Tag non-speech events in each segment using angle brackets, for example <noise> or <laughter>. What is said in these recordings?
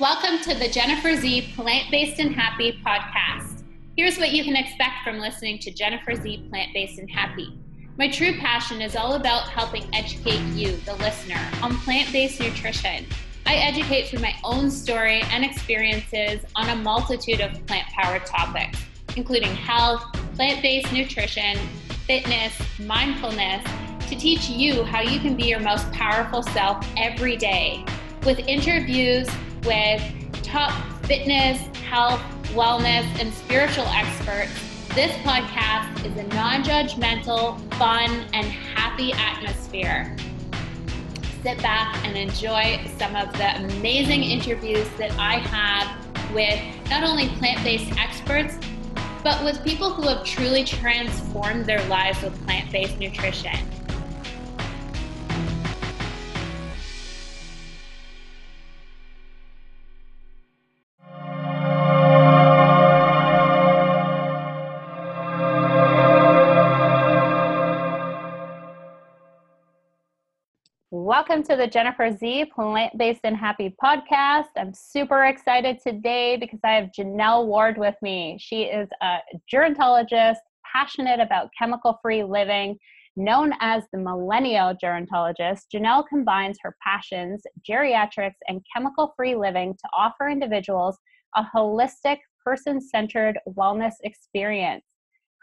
Welcome to the Jennifer Z Plant Based and Happy podcast. Here's what you can expect from listening to Jennifer Z Plant Based and Happy. My true passion is all about helping educate you, the listener, on plant based nutrition. I educate through my own story and experiences on a multitude of plant powered topics, including health, plant based nutrition, fitness, mindfulness, to teach you how you can be your most powerful self every day with interviews with top fitness, health, wellness, and spiritual experts, this podcast is a non judgmental, fun, and happy atmosphere. Sit back and enjoy some of the amazing interviews that I have with not only plant based experts, but with people who have truly transformed their lives with plant based nutrition. Welcome to the Jennifer Z Plant Based and Happy podcast. I'm super excited today because I have Janelle Ward with me. She is a gerontologist, passionate about chemical free living, known as the millennial gerontologist. Janelle combines her passions, geriatrics, and chemical free living to offer individuals a holistic, person centered wellness experience.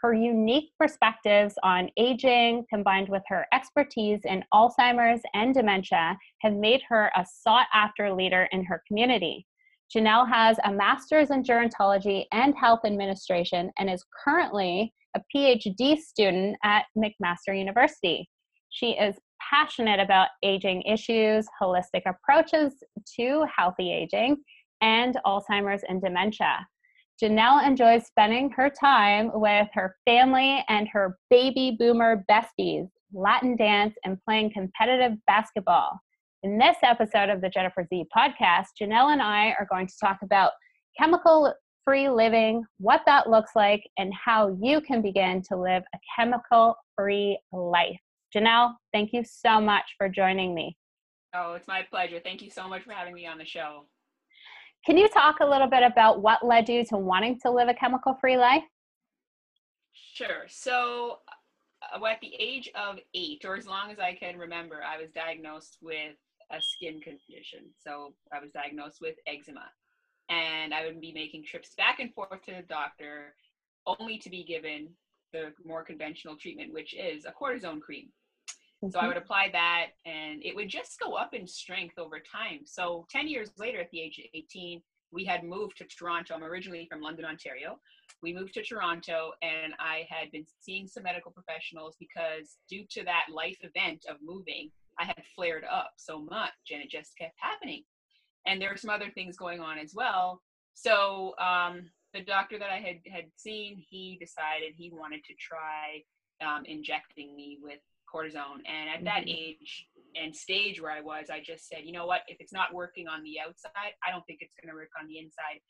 Her unique perspectives on aging, combined with her expertise in Alzheimer's and dementia, have made her a sought after leader in her community. Janelle has a master's in gerontology and health administration and is currently a PhD student at McMaster University. She is passionate about aging issues, holistic approaches to healthy aging, and Alzheimer's and dementia. Janelle enjoys spending her time with her family and her baby boomer besties, Latin dance, and playing competitive basketball. In this episode of the Jennifer Z podcast, Janelle and I are going to talk about chemical free living, what that looks like, and how you can begin to live a chemical free life. Janelle, thank you so much for joining me. Oh, it's my pleasure. Thank you so much for having me on the show. Can you talk a little bit about what led you to wanting to live a chemical free life? Sure. So, uh, at the age of eight, or as long as I can remember, I was diagnosed with a skin condition. So, I was diagnosed with eczema. And I would be making trips back and forth to the doctor only to be given the more conventional treatment, which is a cortisone cream. So I mm-hmm. would apply that and it would just go up in strength over time. So 10 years later, at the age of 18, we had moved to Toronto. I'm originally from London, Ontario. We moved to Toronto and I had been seeing some medical professionals because due to that life event of moving, I had flared up so much and it just kept happening. And there were some other things going on as well. So um, the doctor that I had had seen, he decided he wanted to try um, injecting me with cortisone. And at that mm-hmm. age and stage where I was, I just said, you know what, if it's not working on the outside, I don't think it's going to work on the inside.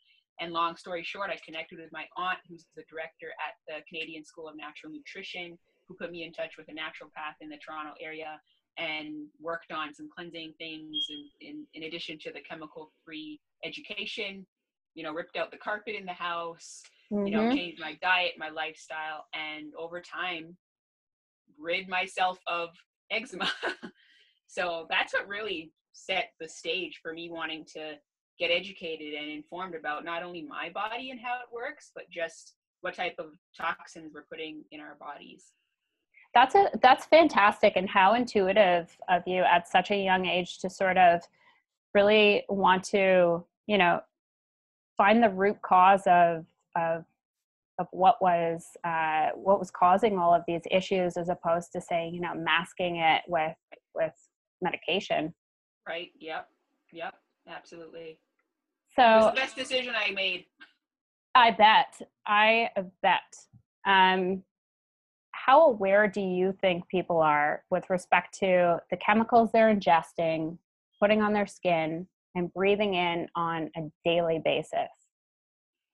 And long story short, I connected with my aunt, who's the director at the Canadian School of Natural Nutrition, who put me in touch with a naturopath in the Toronto area and worked on some cleansing things in, in, in addition to the chemical free education you know ripped out the carpet in the house mm-hmm. you know mm-hmm. changed my diet my lifestyle and over time rid myself of eczema. <laughs> so that's what really set the stage for me wanting to get educated and informed about not only my body and how it works, but just what type of toxins we're putting in our bodies. That's a that's fantastic and how intuitive of you at such a young age to sort of really want to, you know, find the root cause of of of what was uh, what was causing all of these issues as opposed to saying you know masking it with with medication. Right yep yep absolutely. So it was the best decision i made. I bet i bet. Um how aware do you think people are with respect to the chemicals they're ingesting putting on their skin and breathing in on a daily basis?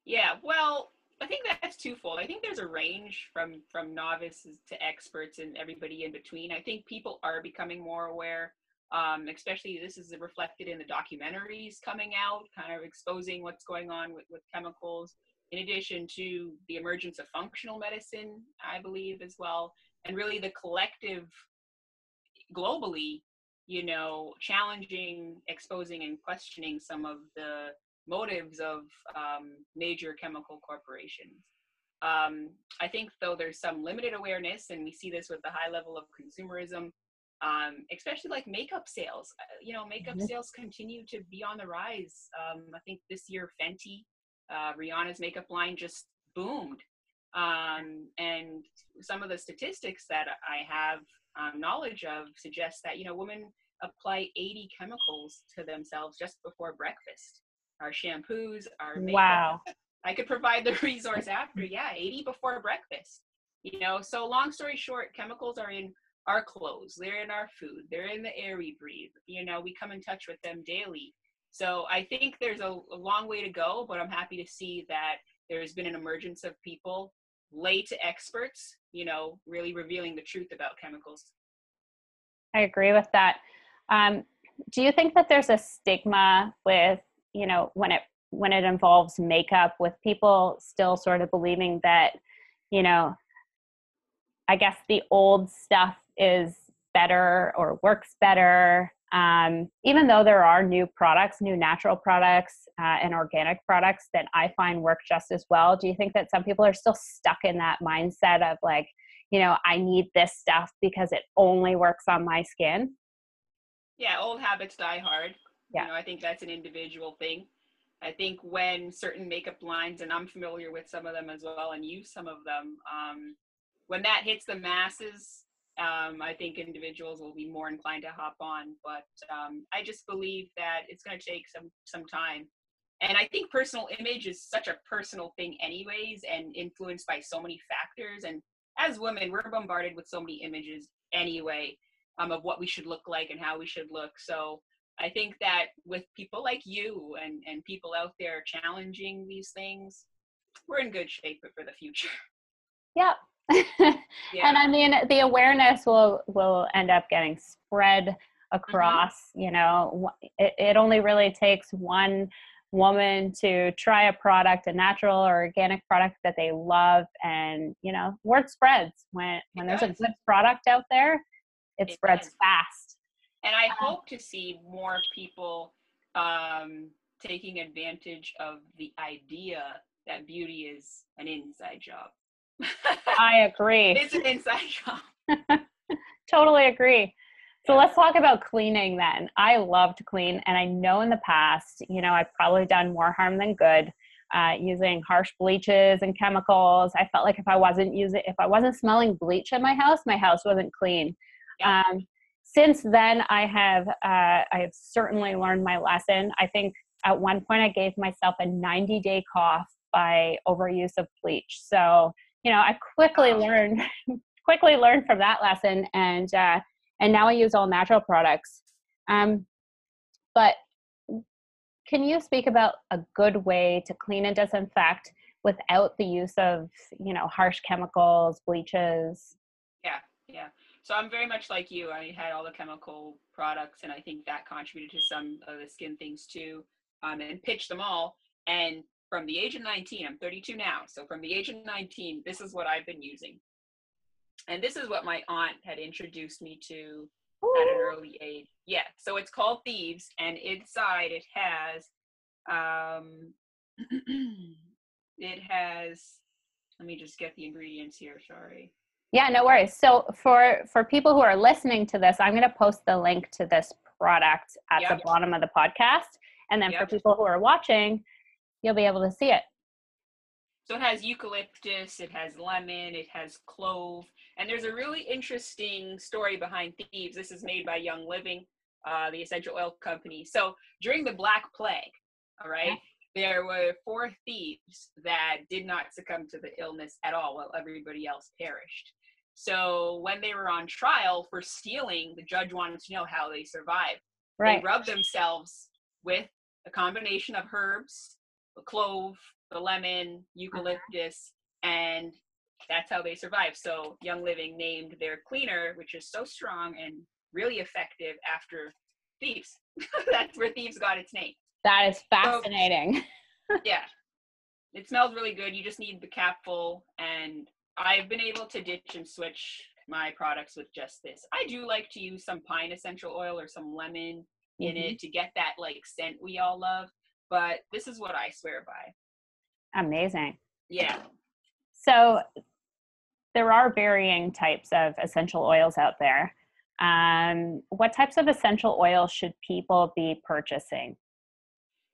Yeah well I think that's twofold. I think there's a range from from novices to experts and everybody in between. I think people are becoming more aware Um, especially this is reflected in the documentaries coming out, kind of exposing what's going on with, with chemicals. In addition to the emergence of functional medicine, I believe as well, and really the collective globally, you know, challenging, exposing, and questioning some of the motives of um, major chemical corporations. Um, I think, though, there's some limited awareness, and we see this with the high level of consumerism, um, especially like makeup sales. Uh, you know, makeup mm-hmm. sales continue to be on the rise. Um, I think this year, Fenty, uh, Rihanna's makeup line just boomed. Um, and some of the statistics that I have um, knowledge of suggest that, you know, women apply 80 chemicals to themselves just before breakfast. Our shampoos, our makeup. Wow. I could provide the <laughs> resource after. Yeah, 80 before breakfast. You know, so long story short, chemicals are in our clothes, they're in our food, they're in the air we breathe. You know, we come in touch with them daily. So I think there's a, a long way to go, but I'm happy to see that there's been an emergence of people lay to experts, you know, really revealing the truth about chemicals. I agree with that. Um, do you think that there's a stigma with, you know, when it when it involves makeup, with people still sort of believing that, you know, I guess the old stuff is better or works better, um, even though there are new products, new natural products, uh, and organic products that I find work just as well. Do you think that some people are still stuck in that mindset of like, you know, I need this stuff because it only works on my skin? Yeah, old habits die hard. Yeah. You know, I think that's an individual thing. I think when certain makeup lines, and I'm familiar with some of them as well and use some of them, um, when that hits the masses, um, I think individuals will be more inclined to hop on. But um, I just believe that it's going to take some some time. And I think personal image is such a personal thing, anyways, and influenced by so many factors. And as women, we're bombarded with so many images anyway um, of what we should look like and how we should look. So I think that with people like you and, and people out there challenging these things, we're in good shape for the future. <laughs> Yeah, <laughs> yeah. and i mean the awareness will will end up getting spread mm-hmm. across mm-hmm. you know it, it only really takes one woman to try a product a natural or organic product that they love and you know word spreads when when it there's does. a good product out there it, it spreads does. fast and i um, hope to see more people um, taking advantage of the idea that beauty is an inside job <laughs> I agree. It's an inside job. <laughs> totally agree. So let's talk about cleaning then. I love to clean, and I know in the past, you know, I've probably done more harm than good uh, using harsh bleaches and chemicals. I felt like if I wasn't using, if I wasn't smelling bleach in my house, my house wasn't clean. Yeah. Um, since then, I have uh, I have certainly learned my lesson. I think at one point I gave myself a 90 day cough by overuse of bleach. So you know, I quickly learned <laughs> quickly learned from that lesson, and uh, and now I use all natural products. Um, but can you speak about a good way to clean and disinfect without the use of you know harsh chemicals, bleaches? So I'm very much like you. I had all the chemical products, and I think that contributed to some of the skin things too. Um, and pitched them all. And from the age of 19, I'm 32 now. So from the age of 19, this is what I've been using. And this is what my aunt had introduced me to Ooh. at an early age. Yeah. So it's called Thieves, and inside it has, um, <clears throat> it has. Let me just get the ingredients here. Sorry. Yeah, no worries. So for for people who are listening to this, I'm going to post the link to this product at yep. the bottom of the podcast, and then yep. for people who are watching, you'll be able to see it. So it has eucalyptus, it has lemon, it has clove, and there's a really interesting story behind Thieves. This is made by Young Living, uh, the essential oil company. So during the Black Plague, all right, there were four thieves that did not succumb to the illness at all while everybody else perished. So when they were on trial for stealing, the judge wanted to know how they survived. Right. They rubbed themselves with a combination of herbs the clove, the lemon, uh-huh. eucalyptus, and that's how they survive. So Young Living named their cleaner, which is so strong and really effective after thieves. <laughs> That's where thieves got its name. That is fascinating. So, <laughs> yeah. It smells really good. You just need the cap full. And I've been able to ditch and switch my products with just this. I do like to use some pine essential oil or some lemon mm-hmm. in it to get that like scent we all love. But this is what I swear by. Amazing. Yeah. So there are varying types of essential oils out there. Um, what types of essential oils should people be purchasing?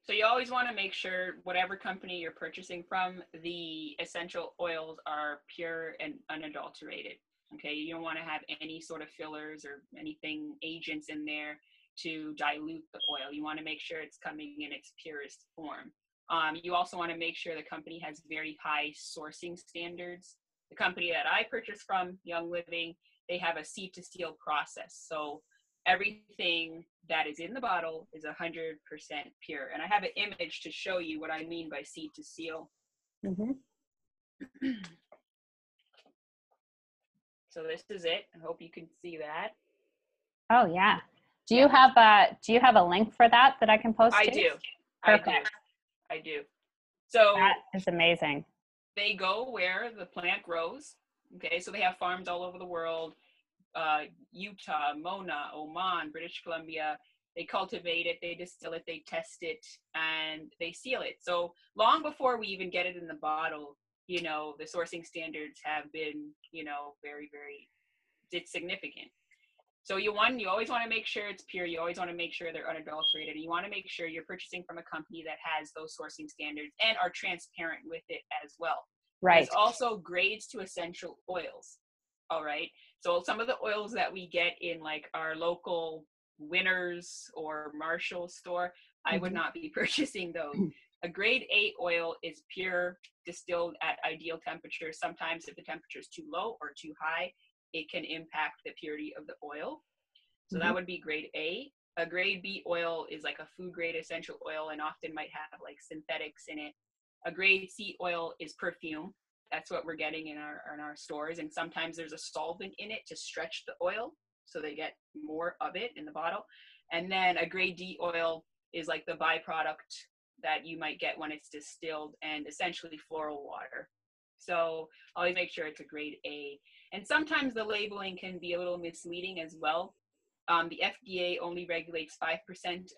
So you always want to make sure whatever company you're purchasing from, the essential oils are pure and unadulterated. Okay, you don't want to have any sort of fillers or anything agents in there to dilute the oil. You want to make sure it's coming in its purest form. Um, you also want to make sure the company has very high sourcing standards. The company that I purchased from, Young Living, they have a seed to seal process. So everything that is in the bottle is 100% pure. And I have an image to show you what I mean by seed to seal. Mm-hmm. <clears throat> so this is it. I hope you can see that. Oh yeah. Do you have a Do you have a link for that that I can post? I do. Perfect. I do. I do. So that is amazing. They go where the plant grows. Okay, so they have farms all over the world uh, Utah, Mona, Oman, British Columbia. They cultivate it, they distill it, they test it, and they seal it. So long before we even get it in the bottle, you know, the sourcing standards have been, you know, very, very, it's significant. So you want, you always want to make sure it's pure. You always want to make sure they're unadulterated. You want to make sure you're purchasing from a company that has those sourcing standards and are transparent with it as well. Right. There's also grades to essential oils. All right. So some of the oils that we get in like our local Winners or Marshall store, I would mm-hmm. not be <laughs> purchasing those. A grade A oil is pure, distilled at ideal temperature. Sometimes if the temperature is too low or too high, it can impact the purity of the oil. So mm-hmm. that would be grade A. A grade B oil is like a food grade essential oil and often might have like synthetics in it. A grade C oil is perfume that's what we're getting in our in our stores and sometimes there's a solvent in it to stretch the oil so they get more of it in the bottle. And then a grade d oil is like the byproduct that you might get when it's distilled and essentially floral water. So always make sure it's a grade a. And sometimes the labeling can be a little misleading as well. Um, the fda only regulates 5%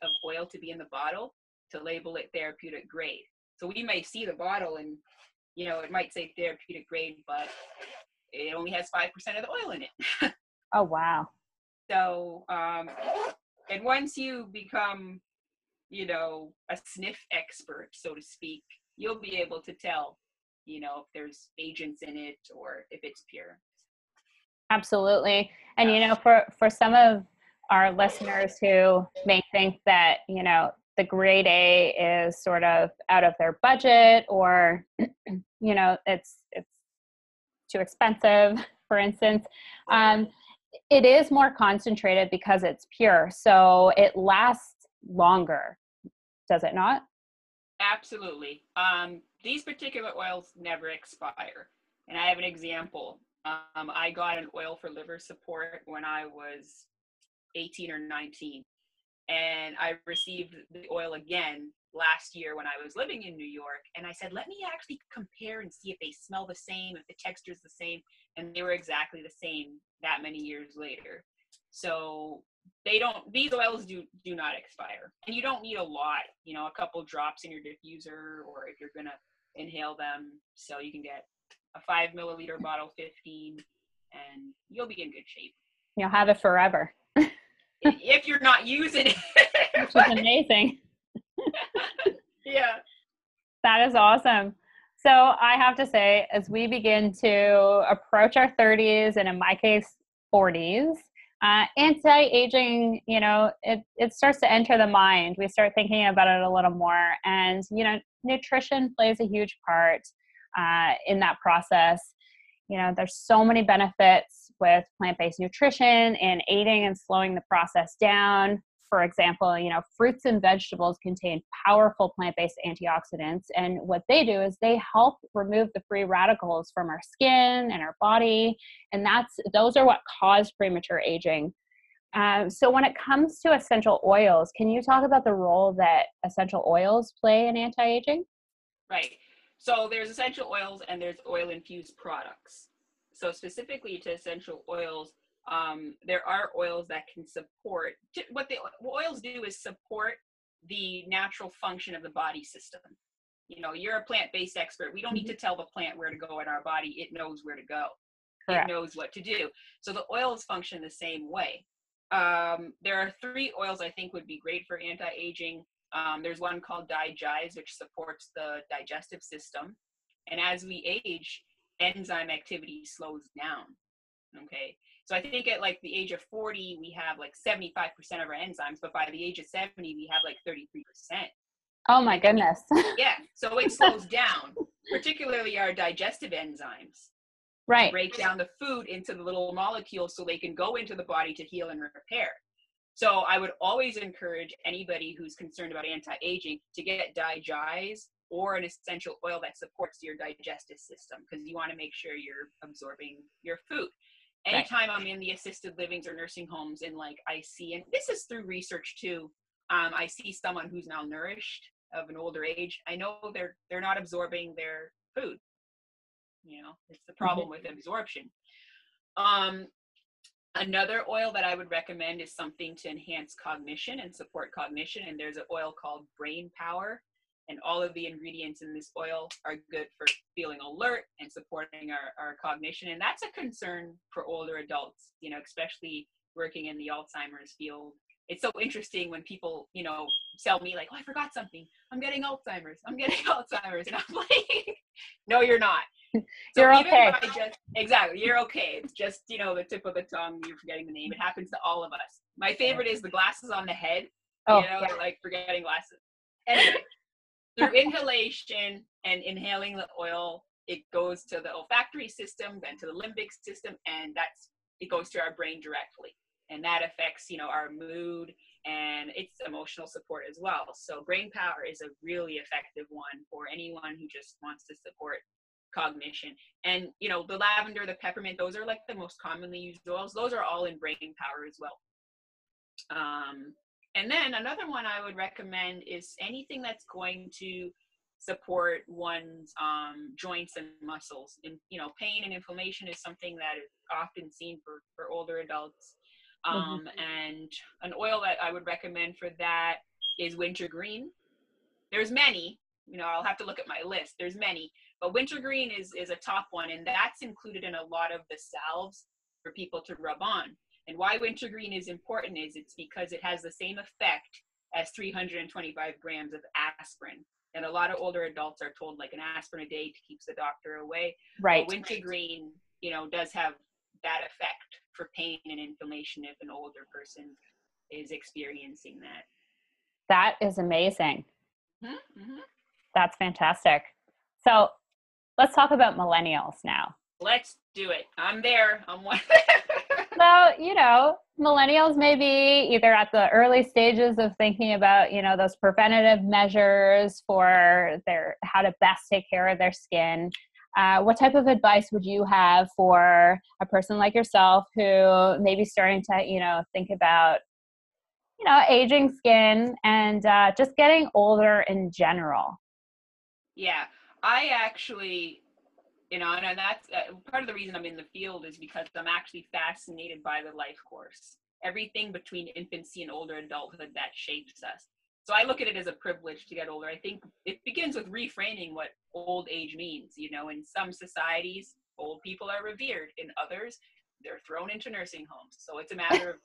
of oil to be in the bottle to label it therapeutic grade. So we may see the bottle and you know, it might say therapeutic grade, but it only has 5% of the oil in it. <laughs> oh, wow. So, um, and once you become, you know, a sniff expert, so to speak, you'll be able to tell, you know, if there's agents in it or if it's pure. Absolutely. And, you know, for, for some of our listeners who may think that, you know, the grade A is sort of out of their budget or <clears throat> you know it's it's too expensive <laughs> for instance. Um, it is more concentrated because it's pure so it lasts longer does it not? Absolutely. Um, these particular oils never expire and i have an example. Um, i got an oil for liver support when i was 18 or 19 and I received the oil again last year when I was living in New York. And I said, let me actually compare and see if they smell the same, if the texture is the same. And they were exactly the same that many years later. So they don't, these oils do, do not expire. And you don't need a lot, you know, a couple drops in your diffuser or if you're going to inhale them. So you can get a five milliliter bottle, 15, and you'll be in good shape. You'll have it forever if you're not using it. <laughs> Which is amazing. <laughs> yeah. That is awesome. So I have to say, as we begin to approach our 30s, and in my case, 40s, uh, anti-aging, you know, it, it starts to enter the mind. We start thinking about it a little more. And, you know, nutrition plays a huge part uh, in that process. You know, there's so many benefits with plant-based nutrition and aiding and slowing the process down for example you know fruits and vegetables contain powerful plant-based antioxidants and what they do is they help remove the free radicals from our skin and our body and that's those are what cause premature aging Um, so, when it comes to essential oils, can you talk about the role that essential oils play in anti aging? Right. So, there's essential oils and there's oil infused products. So, specifically to essential oils, um, there are oils that can support what the what oils do is support the natural function of the body system. You know, you're a plant based expert. We don't need mm-hmm. to tell the plant where to go in our body, it knows where to go. Correct. It knows what to do. So the oils function the same way. Um, there are three oils I think would be great for anti aging. Um, there's one called DiGize, which supports the digestive system. And as we age, enzyme activity slows down. Okay. So I think at like the age of 40, we have like 75% of our enzymes, but by the age of 70, we have like 33%. Oh my goodness. <laughs> yeah. So it slows down, particularly our digestive enzymes. Right. Break down the food into the little molecules so they can go into the body to heal and repair. So I would always encourage anybody who's concerned about anti-aging to get DiGize or an essential oil that supports your digestive system because you want to make sure you're absorbing your food anytime right. I'm in the assisted livings or nursing homes and like I see, and this is through research too, um, I see someone who's malnourished of an older age. I know they're they're not absorbing their food. You know, it's the problem mm-hmm. with absorption. Um, another oil that I would recommend is something to enhance cognition and support cognition. And there's an oil called Brain Power and all of the ingredients in this oil are good for feeling alert and supporting our, our cognition. And that's a concern for older adults you know especially working in the alzheimer's field. It's so interesting when people you know tell me like oh i forgot something. I'm getting alzheimer's. I'm getting <laughs> alzheimer's. And i'm like <laughs> no you're not. So you're okay. Just, exactly you're okay. It's just you know the tip of the tongue you're forgetting the name. It happens to all of us. My favorite is the glasses on the head oh, you know yeah. like forgetting glasses. Anyway through inhalation and inhaling the oil, it goes to the olfactory system, then to the limbic system, and that's it goes to our brain directly. And that affects, you know, our mood and its emotional support as well. So brain power is a really effective one for anyone who just wants to support cognition. And you know, the lavender, the peppermint, those are like the most commonly used oils. Those are all in brain power as well. Um, and then another one I would recommend is anything that's going to support one's um, joints and muscles. And you know, pain and inflammation is something that is often seen for for older adults. Um, mm-hmm. And an oil that I would recommend for that is wintergreen. There's many. You know, I'll have to look at my list. There's many, but wintergreen is is a top one, and that's included in a lot of the salves for people to rub on. And why wintergreen is important is it's because it has the same effect as 325 grams of aspirin. And a lot of older adults are told like an aspirin a day to keeps the doctor away. Right. wintergreen, you know, does have that effect for pain and inflammation if an older person is experiencing that. That is amazing. Mm-hmm. mm-hmm. That's fantastic. So let's talk about millennials now. Let's do it. I'm there. I'm one. <laughs> so you know millennials may be either at the early stages of thinking about you know those preventative measures for their how to best take care of their skin. Uh, what type of advice would you have for a person like yourself who may be starting to you know think about you know aging skin and uh, just getting older in general? Yeah i actually you know, and, that's uh, part of the reason I'm in the field is because I'm actually fascinated by the life course, everything between infancy and older adulthood that shapes us. So I look at it as a privilege to get older. I think it begins with reframing what old age means. You know, in some societies, old people are revered. In others, they're thrown into nursing homes. So it's a matter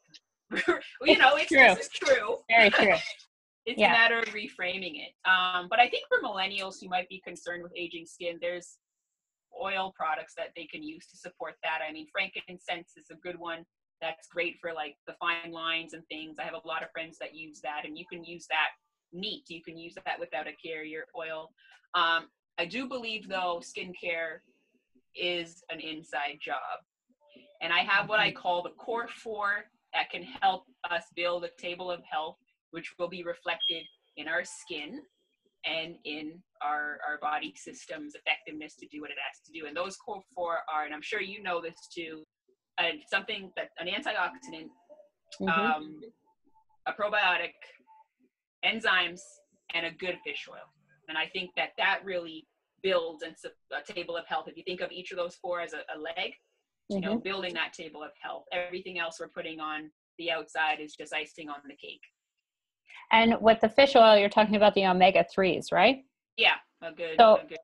of, <laughs> <laughs> you know, it's, true. this is true. Very true. <laughs> it's yeah. a matter of reframing it. Um, but I think for millennials who might be concerned with aging skin, there's oil products that they can use to support that. I mean, frankincense is a good one. That's great for like the fine lines and things. I have a lot of friends that use that, and you can use that neat. You can use that without a carrier oil. Um, I do believe though, skincare is an inside job. And I have what I call the core four that can help us build a table of health, which will be reflected in our skin and in our, our body system's effectiveness to do what it has to do. And those core four are, and I'm sure you know this too, uh, something that an antioxidant mm-hmm. um, a probiotic, enzymes, and a good fish oil. And I think that that really builds and a table of health. If you think of each of those four as a, a leg, you mm-hmm. know, building that table of health. Everything else we're putting on the outside is just icing on the cake. And with the fish oil, you're talking about the omega threes, right? Yeah, a good. So, a good.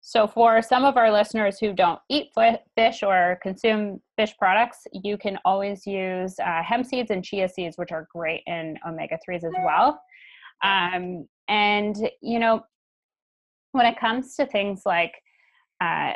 so for some of our listeners who don't eat fish or consume fish products, you can always use uh, hemp seeds and chia seeds, which are great in omega threes as well. Um, and you know, when it comes to things like uh,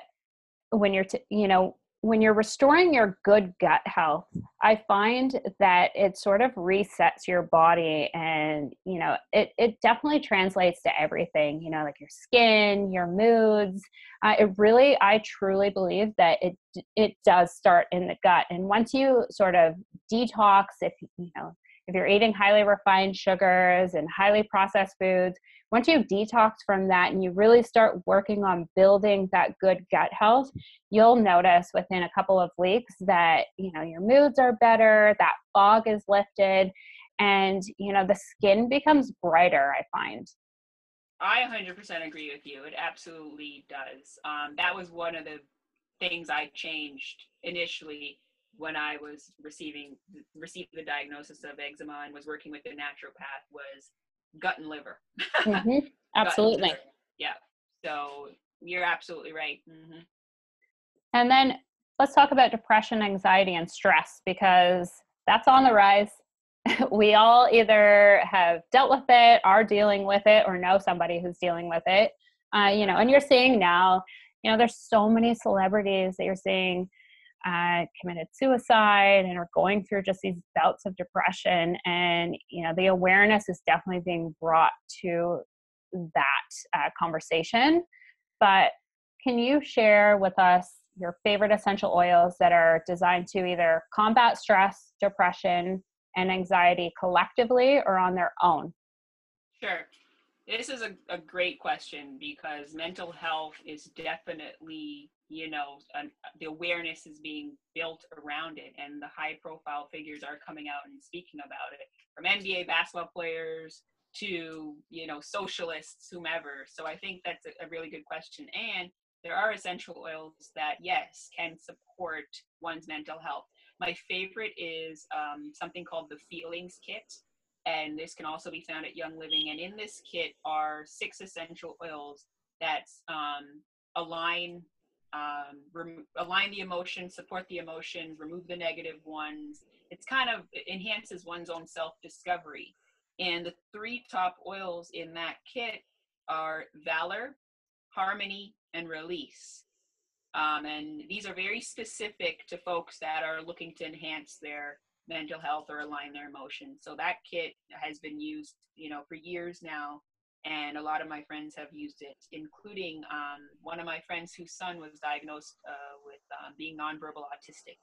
when you're, t- you know, when you're restoring your good gut health, I find that it sort of resets your body and, you know, it, it definitely translates to everything, you know, like your skin, your moods. Uh, it really, I truly believe that it, it does start in the gut. And once you sort of detox, if, you know, if you're eating highly refined sugars and highly processed foods, once you detox from that and you really start working on building that good gut health you'll notice within a couple of weeks that you know your moods are better that fog is lifted and you know the skin becomes brighter i find. I 100% agree with you. It absolutely does. Um, that was one of the things i changed initially when i was receiving received the diagnosis of eczema and was working with a naturopath was gut and liver. <laughs> Mm-hmm. Absolutely. liver. Yeah. So you're absolutely right. Mm-hmm. And then let's talk about depression, anxiety, and stress because that's on the rise. <laughs> we all either have dealt with it, are dealing with it, or know somebody who's dealing with it. Uh, you know, and you're seeing now, you know, there's so many celebrities that you're seeing uh, committed suicide and are going through just these bouts of depression and you know the awareness is definitely being brought to that uh, conversation. But can you share with us your favorite essential oils that are designed to either combat stress depression and anxiety collectively or on their own? Sure this is a, a great question because mental health is definitely you know an, the awareness is being built around it and the high profile figures are coming out and speaking about it from nba basketball players to you know socialists whomever. So i think that's a, a really good question. And there are essential oils that yes can support one's mental health. My favorite is um, something called the feelings kit and this can also be found at young living and in this kit are six essential oils that um, align um, rem- align the emotions, support the emotions, remove the negative ones. It's kind of it enhances one's own self discovery. And the three top oils in that kit are Valor, Harmony, and Release. Um, and these are very specific to folks that are looking to enhance their mental health or align their emotions. So that kit has been used, you know, for years now and a lot of my friends have used it, including um, one of my friends whose son was diagnosed uh, with um, being nonverbal autistic.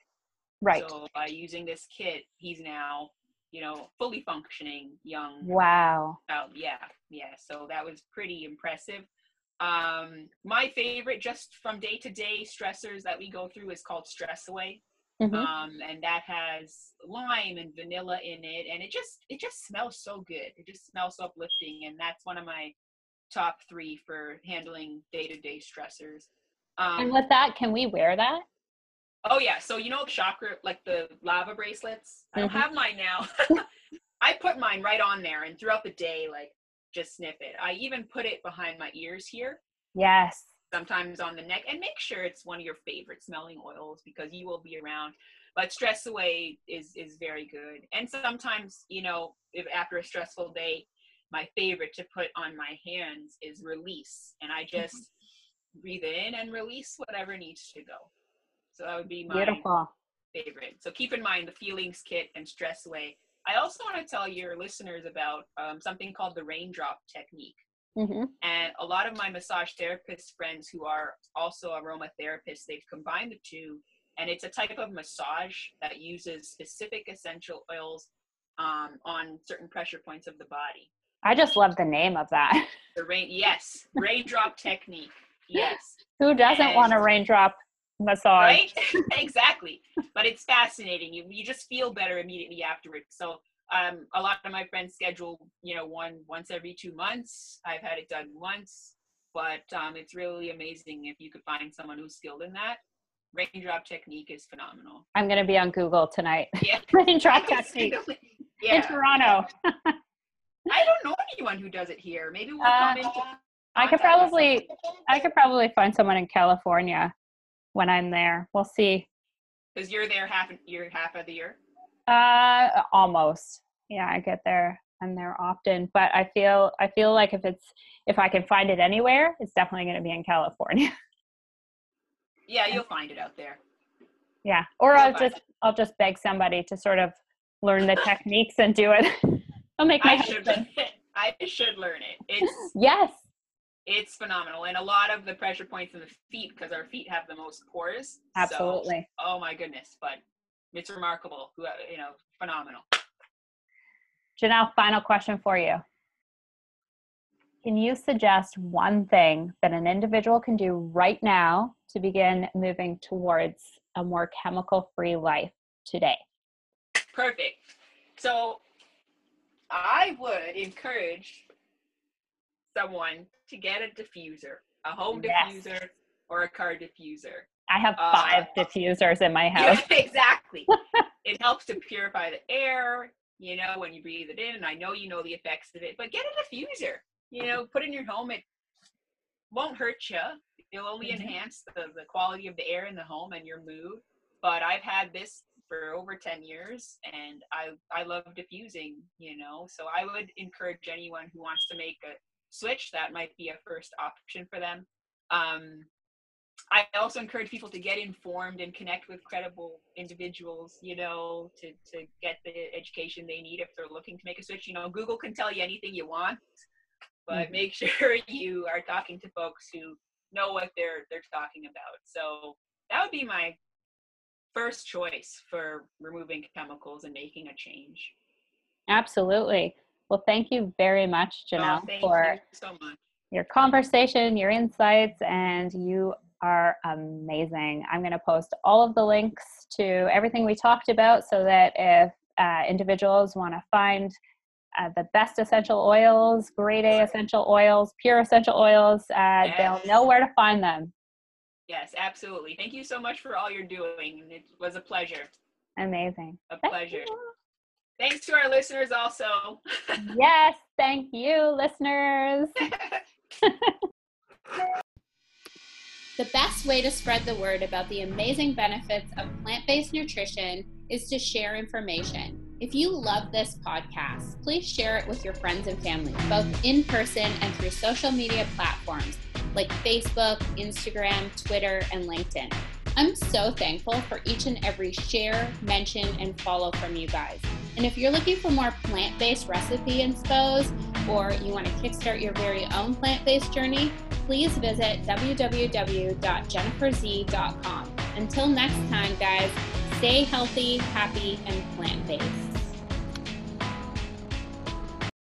Right. So by using this kit, he's now, you know, fully functioning young. Wow. Child. Yeah, yeah. So that was pretty impressive. Um, my favorite, just from day to day stressors that we go through, is called Stress Away. Mm-hmm. Um, and that has lime and vanilla in it, and it just it just smells so good. It just smells so uplifting, and that's one of my top three for handling day to day stressors. Um, and with that, can we wear that? Oh yeah, so you know chakra like the lava bracelets. Mm-hmm. I don't mm-hmm. have mine now. <laughs> <laughs> I put mine right on there, and throughout the day, like just sniff it. I even put it behind my ears here. Yes sometimes on the neck and make sure it's one of your favorite smelling oils because you will be around but stress away is is very good and sometimes you know if after a stressful day my favorite to put on my hands is release and i mm-hmm. just mm-hmm. breathe in and release whatever needs to go so that would be my Beautiful. favorite so keep in mind the feelings kit and stress away i also want to tell your listeners about um, something called the raindrop technique Mm-hmm. And a lot of my massage therapist friends who are also aromatherapists, they've combined the two. And it's a type of massage that uses specific essential oils um, on certain pressure points of the body. I just love the name of that. <laughs> The rain, yes, raindrop technique. Yes. Who doesn't and, want a raindrop massage. Right? <laughs> exactly. But it's fascinating. You you just feel better immediately afterwards. So um, a lot of my friends schedule, you know, one once every two months. I've had it done once, but um, it's really amazing if you could find someone who's skilled in that. Raindrop technique is phenomenal. I'm going to be on Google tonight. Yeah. <laughs> Raindrop <laughs> technique yeah. in Toronto. <laughs> I don't know anyone who does it here. Maybe we'll Uh, come into. I could probably, I could probably find someone in California when I'm there. We'll see. because you're there half you're half of the year. Uh, almost. Yeah, I get there. I'm there often, but I feel, I feel like if it's, if I can find it anywhere, it's definitely going to be in California. <laughs> Yeah, you'll find it out there. yeah, or You'll I'll just, I'll just beg somebody to sort of learn the techniques and do it. <laughs> I'll make my I should. husband. <laughs> I should learn it. It's Yes. it's phenomenal, and a lot of the pressure points in the feet because our feet have the most pores. So, Absolutely. oh my goodness! But it's remarkable. Who uh, you know, phenomenal. Janelle, final question for you. Can you suggest one thing that an individual can do right now to begin moving towards a more chemical free life today? Perfect. So, I would encourage someone to get a diffuser, a home Yes. diffuser, or a car diffuser. I have Uh, five diffusers in my <laughs> house. Yeah, <laughs> exactly. <laughs> it helps to purify the air, you know, when you breathe it in. And I know you know the effects of it, but get a diffuser. You know, put in your home. It won't hurt you. It'll only Mhm. enhance the, the quality of the air in the home and your mood. But I've had this for over 10 years and I, I love diffusing, you know. So I would encourage anyone who wants to make a switch, that might be a first option for them. Um, I also encourage people to get informed and connect with credible individuals, you know, to, to get the education they need if they're looking to make a switch. You know, Google can tell you anything you want, but Mhm. make <laughs> sure you are talking to folks who know what they're they're talking about. So that would be my first choice for removing chemicals and making a change. Absolutely. Well, thank you very much, Oh, Janelle, thank for you so much. your conversation, your insights, and you are amazing. I'm going to post all of the links to everything we talked about so that if uh, individuals want to find uh, the best essential oils, grade A essential oils, pure essential oils, uh, they'll know where to find them. Yes, absolutely. Thank you so much for all you're doing. It was a pleasure. Amazing. A Thank pleasure. you. Thanks to our listeners also. <laughs> Yes, thank you, listeners. <laughs> The best way to spread the word about the amazing benefits of plant based nutrition is to share information. If you love this podcast, please share it with your friends and family, both in person and through social media platforms like Facebook, Instagram, Twitter, and LinkedIn. I'm so thankful for each and every share, mention, and follow from you guys. And if you're looking for more plant based recipe inspos or you want to kickstart your very own plant based journey, please visit www.jenniferz.com. Until next time, guys, stay healthy, happy, and plant based.